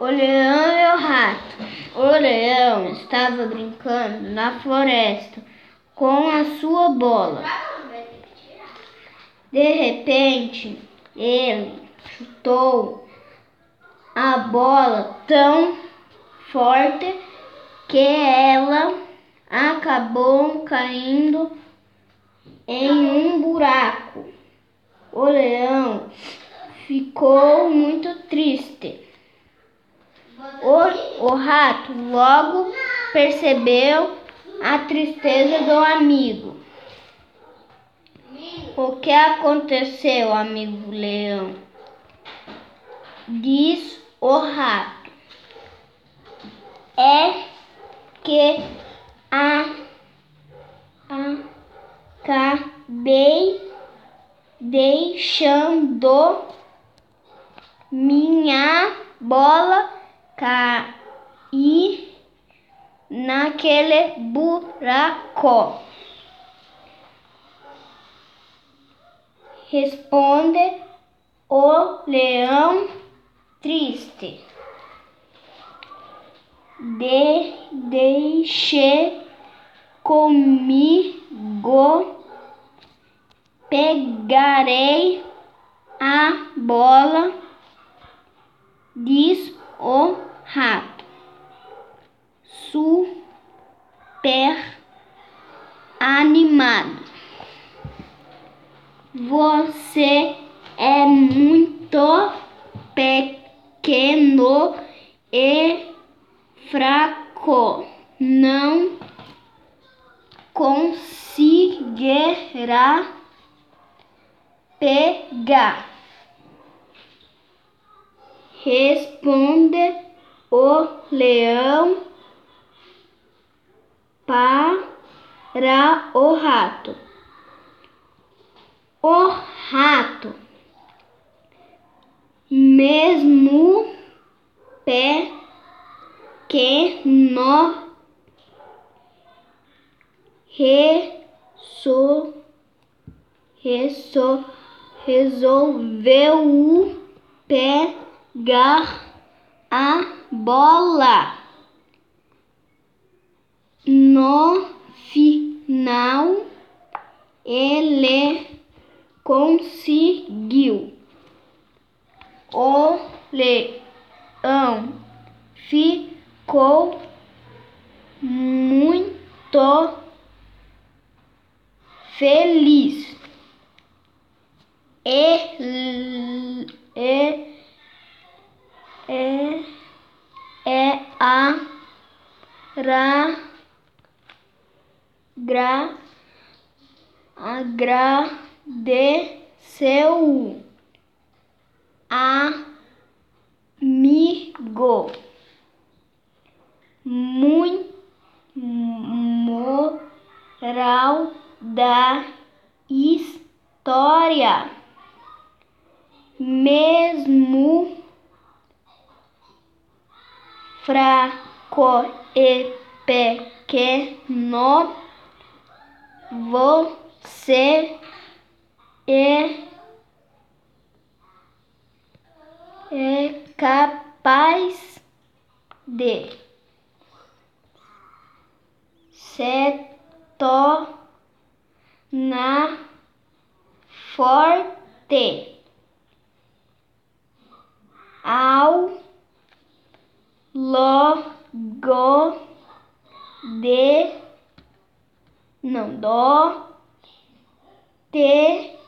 O leão e o rato. O leão estava brincando na floresta com a sua bola. De repente, ele chutou a bola tão forte que ela acabou caindo em um buraco. O leão ficou muito triste. O, o rato logo percebeu a tristeza do amigo. O que aconteceu, amigo leão? Diz o rato. É que a, acabei deixando minha bola cair naquele buraco. Responde o leão triste. De deixe comigo, pegarei a bola, diz o rato. Super animado. Você é muito pequeno e fraco. Não conseguirá pegar. Responde o leão para o rato. O rato, mesmo pequeno, reso, reso, resolveu pegar bola. No final, ele conseguiu. O leão ficou muito feliz. E, e, e, é a ra, gra, agradeceu amigo muito moral da história. Mesmo fraco e pequeno você é, é capaz de se tornar forte ao logo de não dó tempo